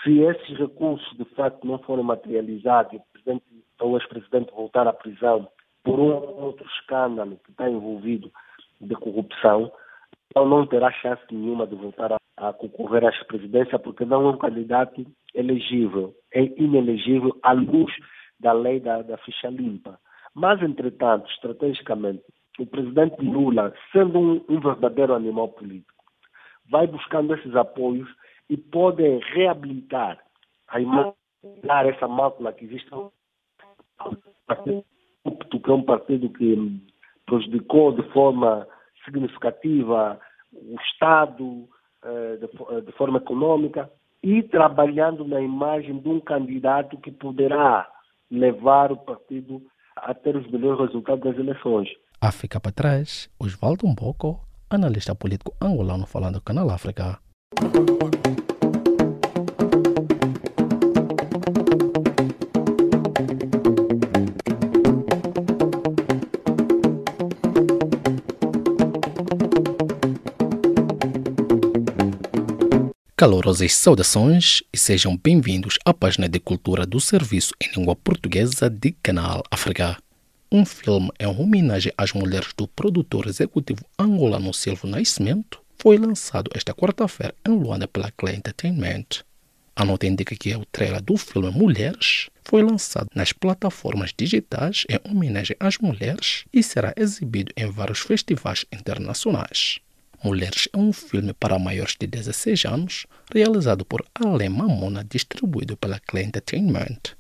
Se esses recursos de facto não forem materializados o presidente ou ex-presidente voltar à prisão por um ou outro escândalo que está envolvido de corrupção, então não terá chance nenhuma de voltar a, a concorrer à presidência porque não é um candidato elegível, é inelegível à luz da lei da, da ficha limpa. Mas, entretanto, estrategicamente, o presidente Lula, sendo um, um verdadeiro animal político, vai buscando esses apoios e pode reabilitar a imagem, essa mácula que existe. Que é um partido que prejudicou de forma significativa o Estado, eh, de forma econômica, e trabalhando na imagem de um candidato que poderá levar o partido a ter os melhores resultados das eleições. África para trás, Osvaldo Mboko, analista político angolano falando do Canal África. Calorosas saudações e sejam bem-vindos à página de cultura do Serviço em Língua Portuguesa de Canal África. Um filme em homenagem às mulheres do produtor executivo angolano Silvio Nascimento foi lançado esta quarta-feira em Luanda pela Clay Entertainment. A nota indica que o trailer do filme Mulheres foi lançado nas plataformas digitais em homenagem às mulheres e será exibido em vários festivais internacionais. Mulheres é um filme para maiores de 16 anos, realizado por Ale Mamona, distribuído pela Clay Entertainment.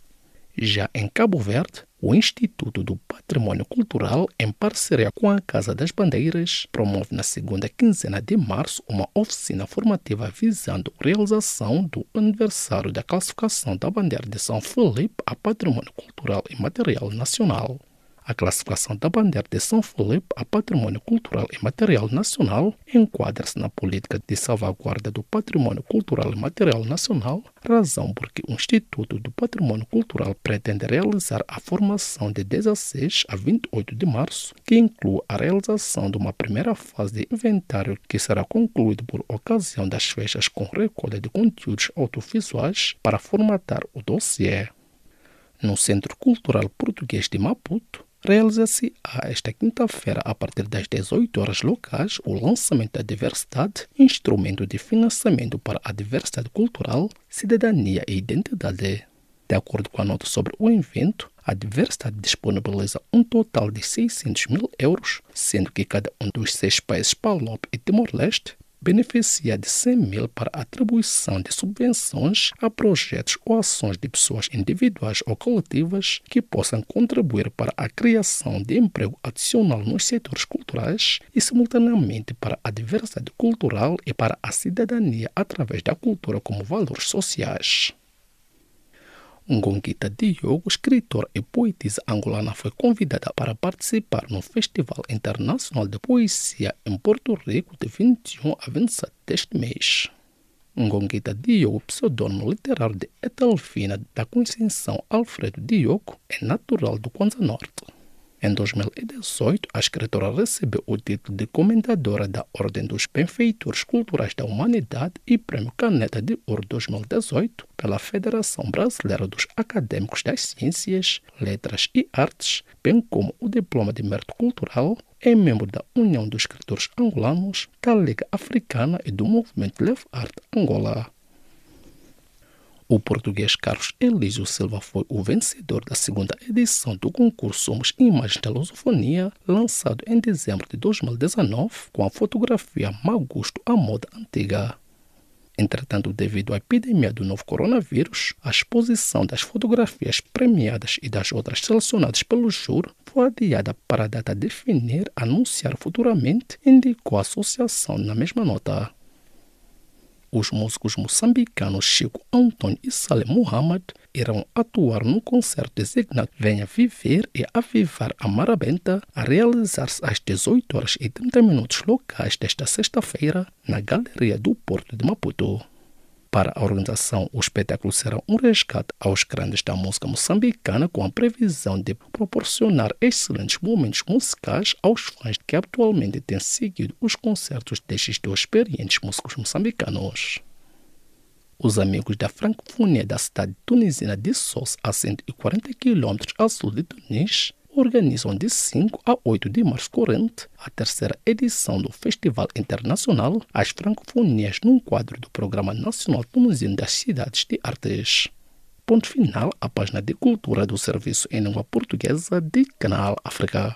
Já em Cabo Verde, o Instituto do Patrimônio Cultural, em parceria com a Casa das Bandeiras, promove na segunda quinzena de março uma oficina formativa visando a realização do aniversário da classificação da bandeira de São Felipe a Patrimônio Cultural e Material Nacional. A classificação da bandeira de São Felipe a patrimônio cultural e material nacional enquadra-se na política de salvaguarda do patrimônio cultural e material nacional, razão porque o Instituto do Patrimônio Cultural pretende realizar a formação de 16 a 28 de março, que inclui a realização de uma primeira fase de inventário que será concluído por ocasião das festas com recolha de conteúdos audiovisuais para formatar o dossiê. No Centro Cultural Português de Maputo, realiza-se esta quinta-feira, a partir das 18 horas locais, o lançamento da Diversidade, instrumento de financiamento para a diversidade cultural, cidadania e identidade. De acordo com a nota sobre o evento, a Diversidade disponibiliza um total de 600 mil euros, sendo que cada um dos seis países PALOP e Timor-Leste beneficia de 100 mil para atribuição de subvenções a projetos ou ações de pessoas individuais ou coletivas que possam contribuir para a criação de emprego adicional nos setores culturais e, simultaneamente, para a diversidade cultural e para a cidadania através da cultura como valores sociais. Ngonguita Diogo, escritora e poetisa angolana, foi convidada para participar no Festival Internacional de Poesia em Porto Rico de 21 a 27 deste mês. Ngonguita Diogo, pseudônimo literário de Etelfina da Conceição Alfredo Diogo, é natural do Kwanza Norte. Em 2018, a escritora recebeu o título de Comendadora da Ordem dos Benfeitores Culturais da Humanidade e Prêmio Caneta de Ouro 2018 pela Federação Brasileira dos Acadêmicos das Ciências, Letras e Artes, bem como o Diploma de Mérito Cultural. É membro da União dos Escritores Angolanos, da Liga Africana e do Movimento Leve Art Angola. O português Carlos Elísio Silva foi o vencedor da segunda edição do concurso Somos Imagens da Lusofonia, lançado em dezembro de 2019, com a fotografia Magusto à Moda Antiga. Entretanto, devido à epidemia do novo coronavírus, a exposição das fotografias premiadas e das outras selecionadas pelo júri foi adiada para a data definir anunciar futuramente, indicou a associação na mesma nota os músicos moçambicanos Chico Antônio e Saleh Muhammad irão atuar no concerto designado Venha Viver e Avivar a Marabenta, a realizar-se às 18 horas e 30 minutos locais desta sexta-feira na Galeria do Porto de Maputo. Para a organização, o espetáculo será um resgate aos grandes da música moçambicana com a previsão de proporcionar excelentes momentos musicais aos fãs que atualmente têm seguido os concertos destes dois experientes músicos moçambicanos. Os amigos da francofonia da cidade tunisina de Sos, a 140 km a sul de Tunis, organizam de 5 a 8 de março corrente a terceira edição do Festival Internacional As Francofonias num quadro do Programa Nacional Tunisino das Cidades de Artes. Ponto final à página de cultura do Serviço em Língua Portuguesa de Canal África.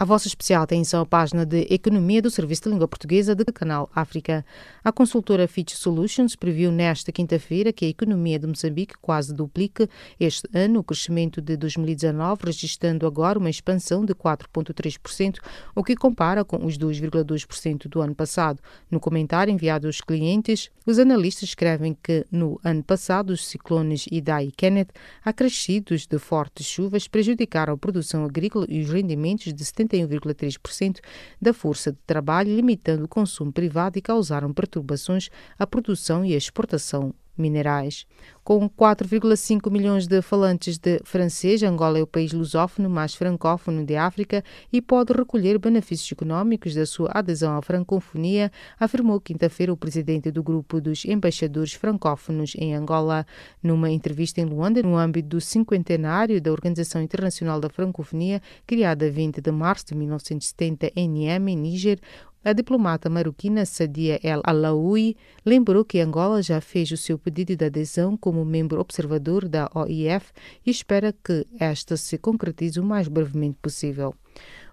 A vossa especial tem a página de Economia do Serviço de Língua Portuguesa do Canal África. A consultora Fitch Solutions previu nesta quinta-feira que a economia de Moçambique quase duplique este ano o crescimento de 2019, registrando agora uma expansão de 4,3%, o que compara com os 2,2% do ano passado. No comentário enviado aos clientes, os analistas escrevem que no ano passado os ciclones Idai e Kenneth, acrescidos de fortes chuvas, prejudicaram a produção agrícola e os rendimentos de 70 71,3% da força de trabalho, limitando o consumo privado e causaram perturbações à produção e à exportação minerais. Com 4,5 milhões de falantes de francês, Angola é o país lusófono mais francófono de África e pode recolher benefícios econômicos da sua adesão à francofonia, afirmou quinta-feira o presidente do grupo dos embaixadores francófonos em Angola. Numa entrevista em Luanda, no âmbito do cinquentenário da Organização Internacional da Francofonia, criada 20 de março de 1970 em Niamey, Níger, A diplomata marroquina Sadia El Alaoui lembrou que Angola já fez o seu pedido de adesão como membro observador da OIF e espera que esta se concretize o mais brevemente possível.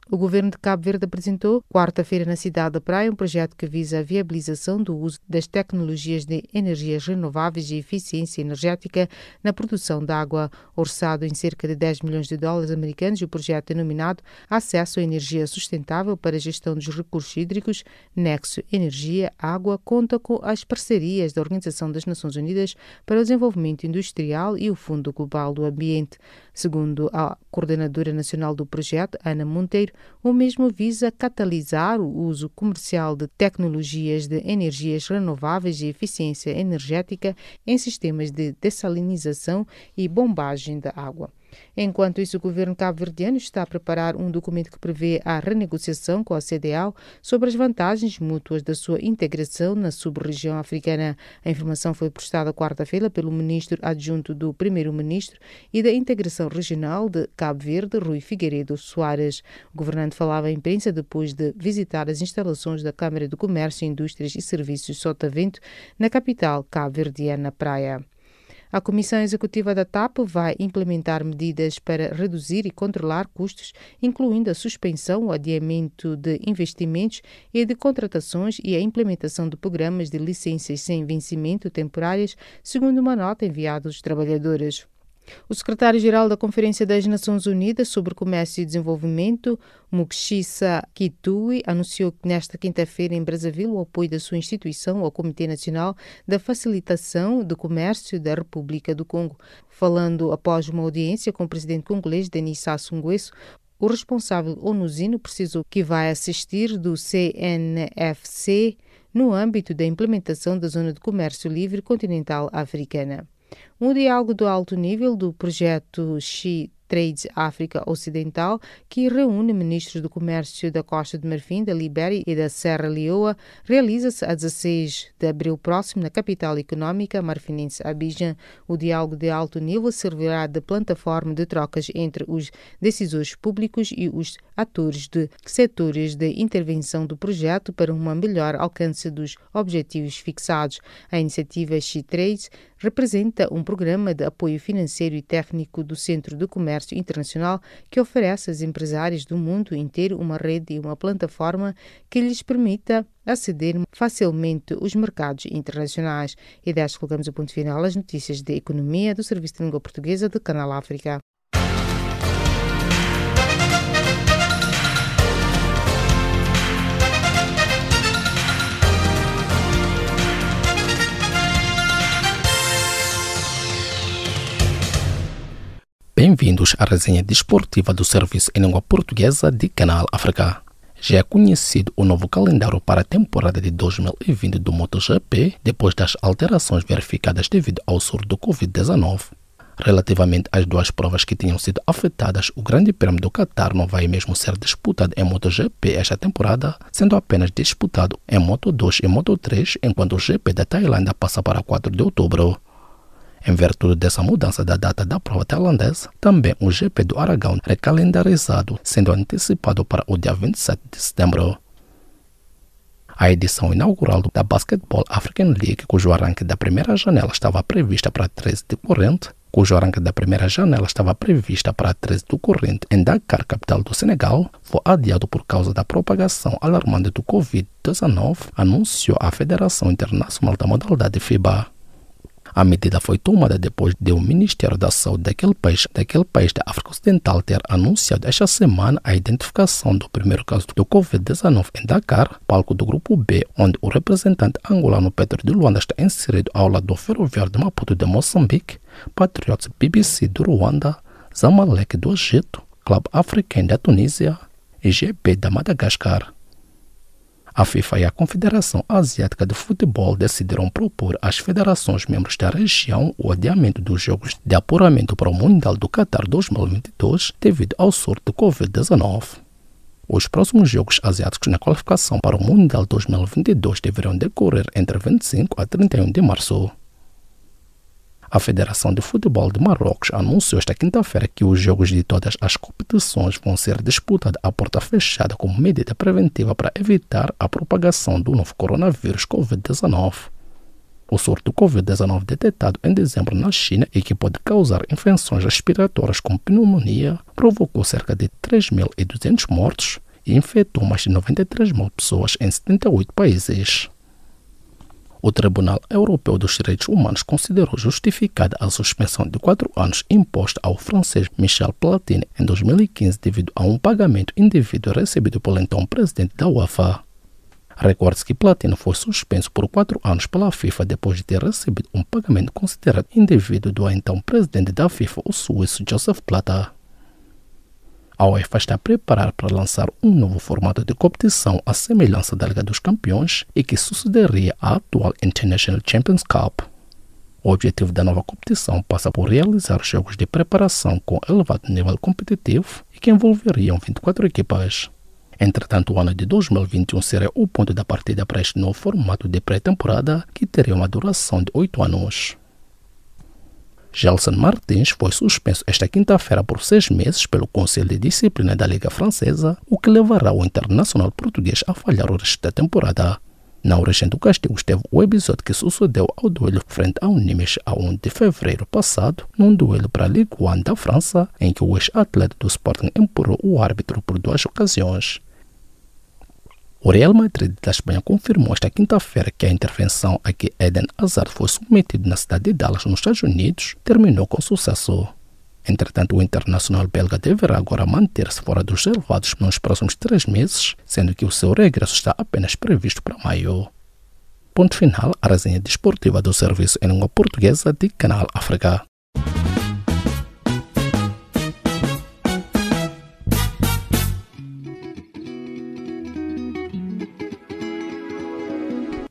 O governo de Cabo Verde apresentou, quarta-feira, na cidade da Praia, um projeto que visa a viabilização do uso das tecnologias de energias renováveis e eficiência energética na produção de água. Orçado em cerca de 10 milhões de dólares americanos, o projeto denominado Acesso à Energia Sustentável para a Gestão dos Recursos Hídricos, Nexo Energia Água, conta com as parcerias da Organização das Nações Unidas para o Desenvolvimento Industrial e o Fundo Global do Ambiente. Segundo a coordenadora nacional do projeto, Ana Monteiro, o mesmo visa catalisar o uso comercial de tecnologias de energias renováveis e eficiência energética em sistemas de dessalinização e bombagem da água. Enquanto isso, o governo cabo-verdiano está a preparar um documento que prevê a renegociação com a CDAO sobre as vantagens mútuas da sua integração na sub-região africana. A informação foi prestada quarta-feira pelo ministro adjunto do primeiro-ministro e da integração regional de Cabo Verde, Rui Figueiredo Soares. O governante falava à imprensa depois de visitar as instalações da Câmara de Comércio, Indústrias e Serviços Sotavento na capital cabo-verdiana Praia. A Comissão Executiva da TAP vai implementar medidas para reduzir e controlar custos, incluindo a suspensão, o adiamento de investimentos e de contratações e a implementação de programas de licenças sem vencimento temporárias, segundo uma nota enviada aos trabalhadores. O secretário-geral da Conferência das Nações Unidas sobre Comércio e Desenvolvimento, Mukshisa Kitui, anunciou que nesta quinta-feira em Brazzaville o apoio da sua instituição ao Comitê Nacional da Facilitação do Comércio da República do Congo. Falando após uma audiência com o presidente congolês Denis Sassou Nguesso, o responsável onusino precisou que vai assistir do CNFC no âmbito da implementação da Zona de Comércio Livre Continental Africana. Um diálogo do alto nível do projeto Xi Trade África Ocidental, que reúne ministros do comércio da Costa de Marfim, da Libéria e da Serra Leoa, realiza-se a 16 de abril próximo na capital econômica marfinense Abidjan. O diálogo de alto nível servirá de plataforma de trocas entre os decisores públicos e os atores de setores de intervenção do projeto para um melhor alcance dos objetivos fixados. A iniciativa X-Trade representa um programa de apoio financeiro e técnico do Centro de Comércio Internacional que oferece aos empresários do mundo inteiro uma rede e uma plataforma que lhes permita aceder facilmente os mercados internacionais. E desta colocamos o ponto final às notícias de economia do Serviço de Língua Portuguesa do Canal África. Bem-vindos à resenha desportiva do Serviço em Língua Portuguesa de Canal África. Já é conhecido o novo calendário para a temporada de 2020 do MotoGP depois das alterações verificadas devido ao surto do Covid-19. Relativamente às duas provas que tinham sido afetadas, o Grande Prêmio do Qatar não vai mesmo ser disputado em MotoGP esta temporada, sendo apenas disputado em Moto2 e Moto3, enquanto o GP da Tailândia passa para 4 de outubro. Em virtude dessa mudança da data da prova tailandesa, também o GP do Aragão é calendarizado, sendo antecipado para o dia 27 de setembro. A edição inaugural da Basketball African League, cujo arranque da primeira janela estava prevista para 13 de corrente, cujo arranque da primeira janela estava prevista para 13 do corrente em Dakar, capital do Senegal, foi adiado por causa da propagação alarmante do Covid-19, anunciou a Federação Internacional da Modalidade FIBA. A medida foi tomada depois de o Ministério da Saúde daquele país, daquele país da África Ocidental ter anunciado esta semana a identificação do primeiro caso do Covid-19 em Dakar, palco do Grupo B, onde o representante angolano Pedro de Luanda está inserido ao lado do ferroviário de Maputo de Moçambique, Patriots BBC do Ruanda, Zamalek do Egito, Club Africain da Tunísia e GB da Madagascar. A FIFA e a Confederação Asiática de Futebol decidiram propor às federações membros da região o adiamento dos jogos de apuramento para o Mundial do Qatar 2022 devido ao surto de Covid-19. Os próximos Jogos Asiáticos na qualificação para o Mundial 2022 deverão decorrer entre 25 a 31 de março. A Federação de Futebol de Marrocos anunciou esta quinta-feira que os jogos de todas as competições vão ser disputados à porta fechada como medida preventiva para evitar a propagação do novo coronavírus Covid-19. O surto do Covid-19 detectado em dezembro na China e que pode causar infecções respiratórias como pneumonia provocou cerca de 3.200 mortos e infectou mais de 93 mil pessoas em 78 países. O Tribunal Europeu dos Direitos Humanos considerou justificada a suspensão de quatro anos imposta ao francês Michel Platini em 2015 devido a um pagamento indevido recebido pelo então presidente da UEFA. Recorde-se que Platini foi suspenso por quatro anos pela FIFA depois de ter recebido um pagamento considerado indevido do então presidente da FIFA, o suíço Joseph Platter. A UEFA está preparada para lançar um novo formato de competição à semelhança da Liga dos Campeões e que sucederia à atual International Champions Cup. O objetivo da nova competição passa por realizar jogos de preparação com elevado nível competitivo e que envolveriam 24 equipas. Entretanto, o ano de 2021 será o ponto da partida para este novo formato de pré-temporada, que teria uma duração de oito anos. Gelson Martins foi suspenso esta quinta-feira por seis meses pelo Conselho de Disciplina da Liga Francesa, o que levará o internacional português a falhar o resto da temporada. Na origem do castigo esteve o episódio que sucedeu ao duelo frente ao Nimes a 1 de fevereiro passado, num duelo para a Ligue 1 da França, em que o ex-atleta do Sporting empurrou o árbitro por duas ocasiões. O Real Madrid da Espanha confirmou esta quinta-feira que a intervenção a que Eden Hazard foi submetido na cidade de Dallas, nos Estados Unidos, terminou com sucesso. Entretanto, o internacional belga deverá agora manter-se fora dos relevados nos próximos três meses, sendo que o seu regresso está apenas previsto para maio. Ponto final, a resenha desportiva do serviço em língua portuguesa de Canal África.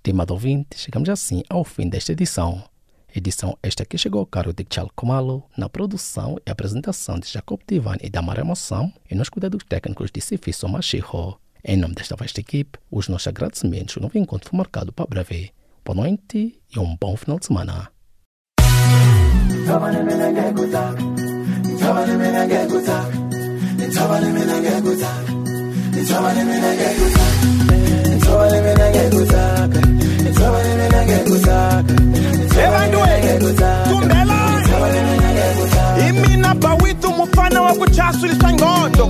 Estimado ouvinte, chegamos assim ao fim desta edição. Edição esta que chegou ao cargo de Tchal Kumalo, na produção e apresentação de Jacob Tivan e da Mara Moção, e nos cuidados técnicos de Sifiso Machiho. Em nome desta vasta equipe, os nossos agradecimentos. O novo encontro foi marcado para breve. Boa noite e um bom final de semana. Nitsobale mina ngekuzakha Nitsobale mina ngekuzakha Ebantwini tumbelani Imina bawithu umfana wakuchasuliswa ngqondo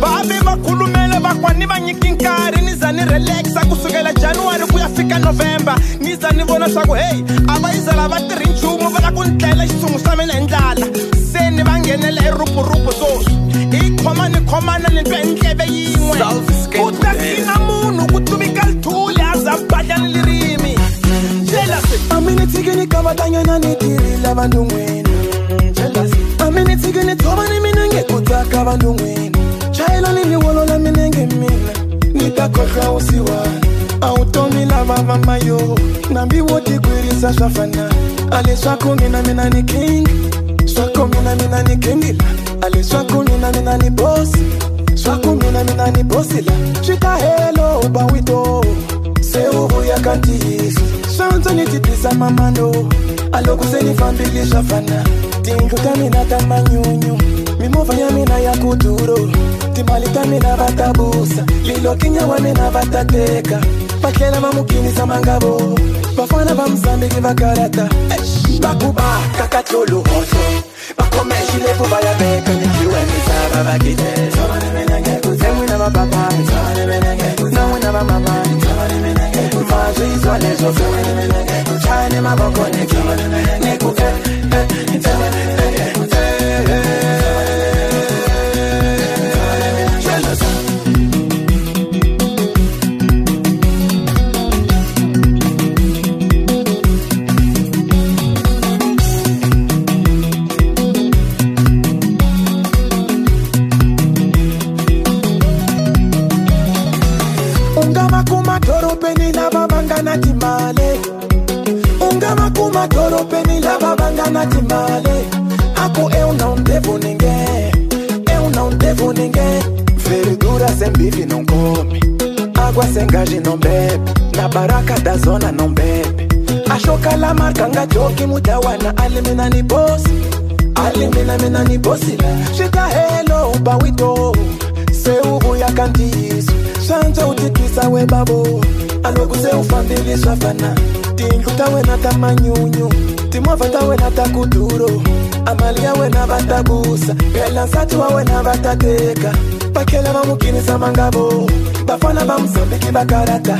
babe bakhulumele bakwani vanyika inkarhi ni za ni relaxa kusukela januwari ku ya fika novhemba ni za ni vona swaku heyi a va yizala va tirhi nchumu va la ku ni tlela xitshungu xa mina hi ndlala se ni va nghenela erupurupu swoswi i khoma ni khomana ni twa hi ndleve yin'we anyonyanitirila bantu ngwenu amene tsikene tsopani mine ngekutaka bantu ngwenu chayela limiwolola mine ngemina nitakhohlwa usiwana automi lavavamayo nambiwotigwirisa swafana ale swako mina mina ni king. Swako mina mina ni kingila ale swako mina mina ni bosi swako mina mina ni bosila ba wito. se uvuya kantiyiso swantsonititisa mamano a loko se ni fambile swa fana. Tindlu ta mina ta manyunyu mimovha ya mina ya kuduro. Timali ta mina va ta busa. Lilokinya wa mina va ta teka. Va tlhela va mukinisa mangavo vafana va mzambiki va karata. Va ku ba kakatloluhohlo va khome xilefu va ya veka nikiwe misava va papani na n'wina va mamani mfashe izwane zofe tshane maboko neke nekufe sem vive não come Água sem gás não bebe Na barraca da zona não bebe Achou que ela marca Ngajoki mudawana Alimina ni bosse Alimina mina ni bosse Chega hello bawito Seubuya kantiso Shanta utikisa we babo Alwegu seu family swafana. Tindlu tawe na tamanyunyu Timovha tawe na takuduro Amali yawe na vatagusa Belansa tiwawe na vatateka. bakela bamokinisa mangabo. Bafana bamzambiki bakarata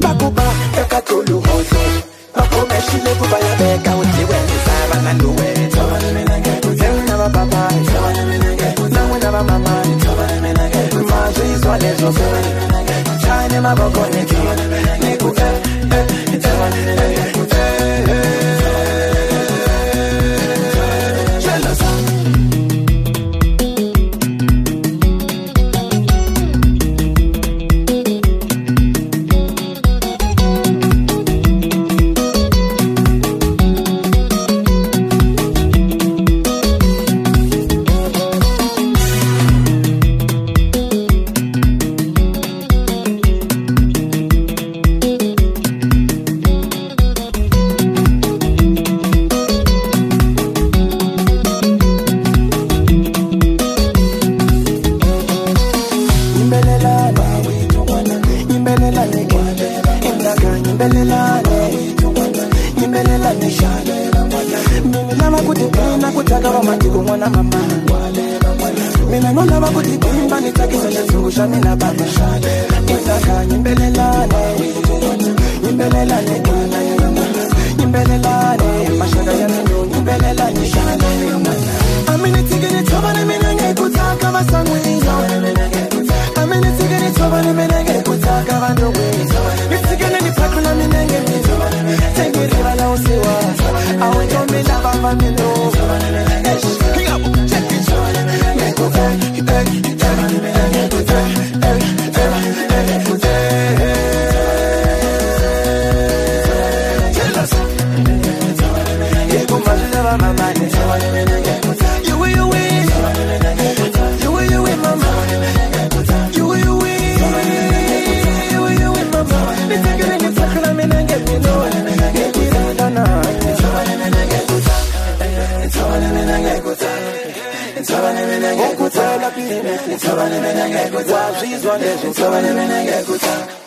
bakuba kakatolo bakomeshile kubayabeka utiwenisa bangaluwetho nabababa nangwe nabamama manje izwa lezo shayine maboko nethi nekuve nyimbelelane ngana yama nyimbelelane mashaka yamenyo nyimbelelane shana yama. Amene tigene tobane mina ngekutaka basamwiza amene tigene tobane mina ngekutaka bandokwiza nitigene niphakula mina ngemizo tengiriba lawusiwa awetomela bambamino wazvizwa ndezvitsovenemenengekuta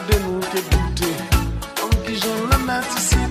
de nous te goûter. Comme qui j'en la main ici.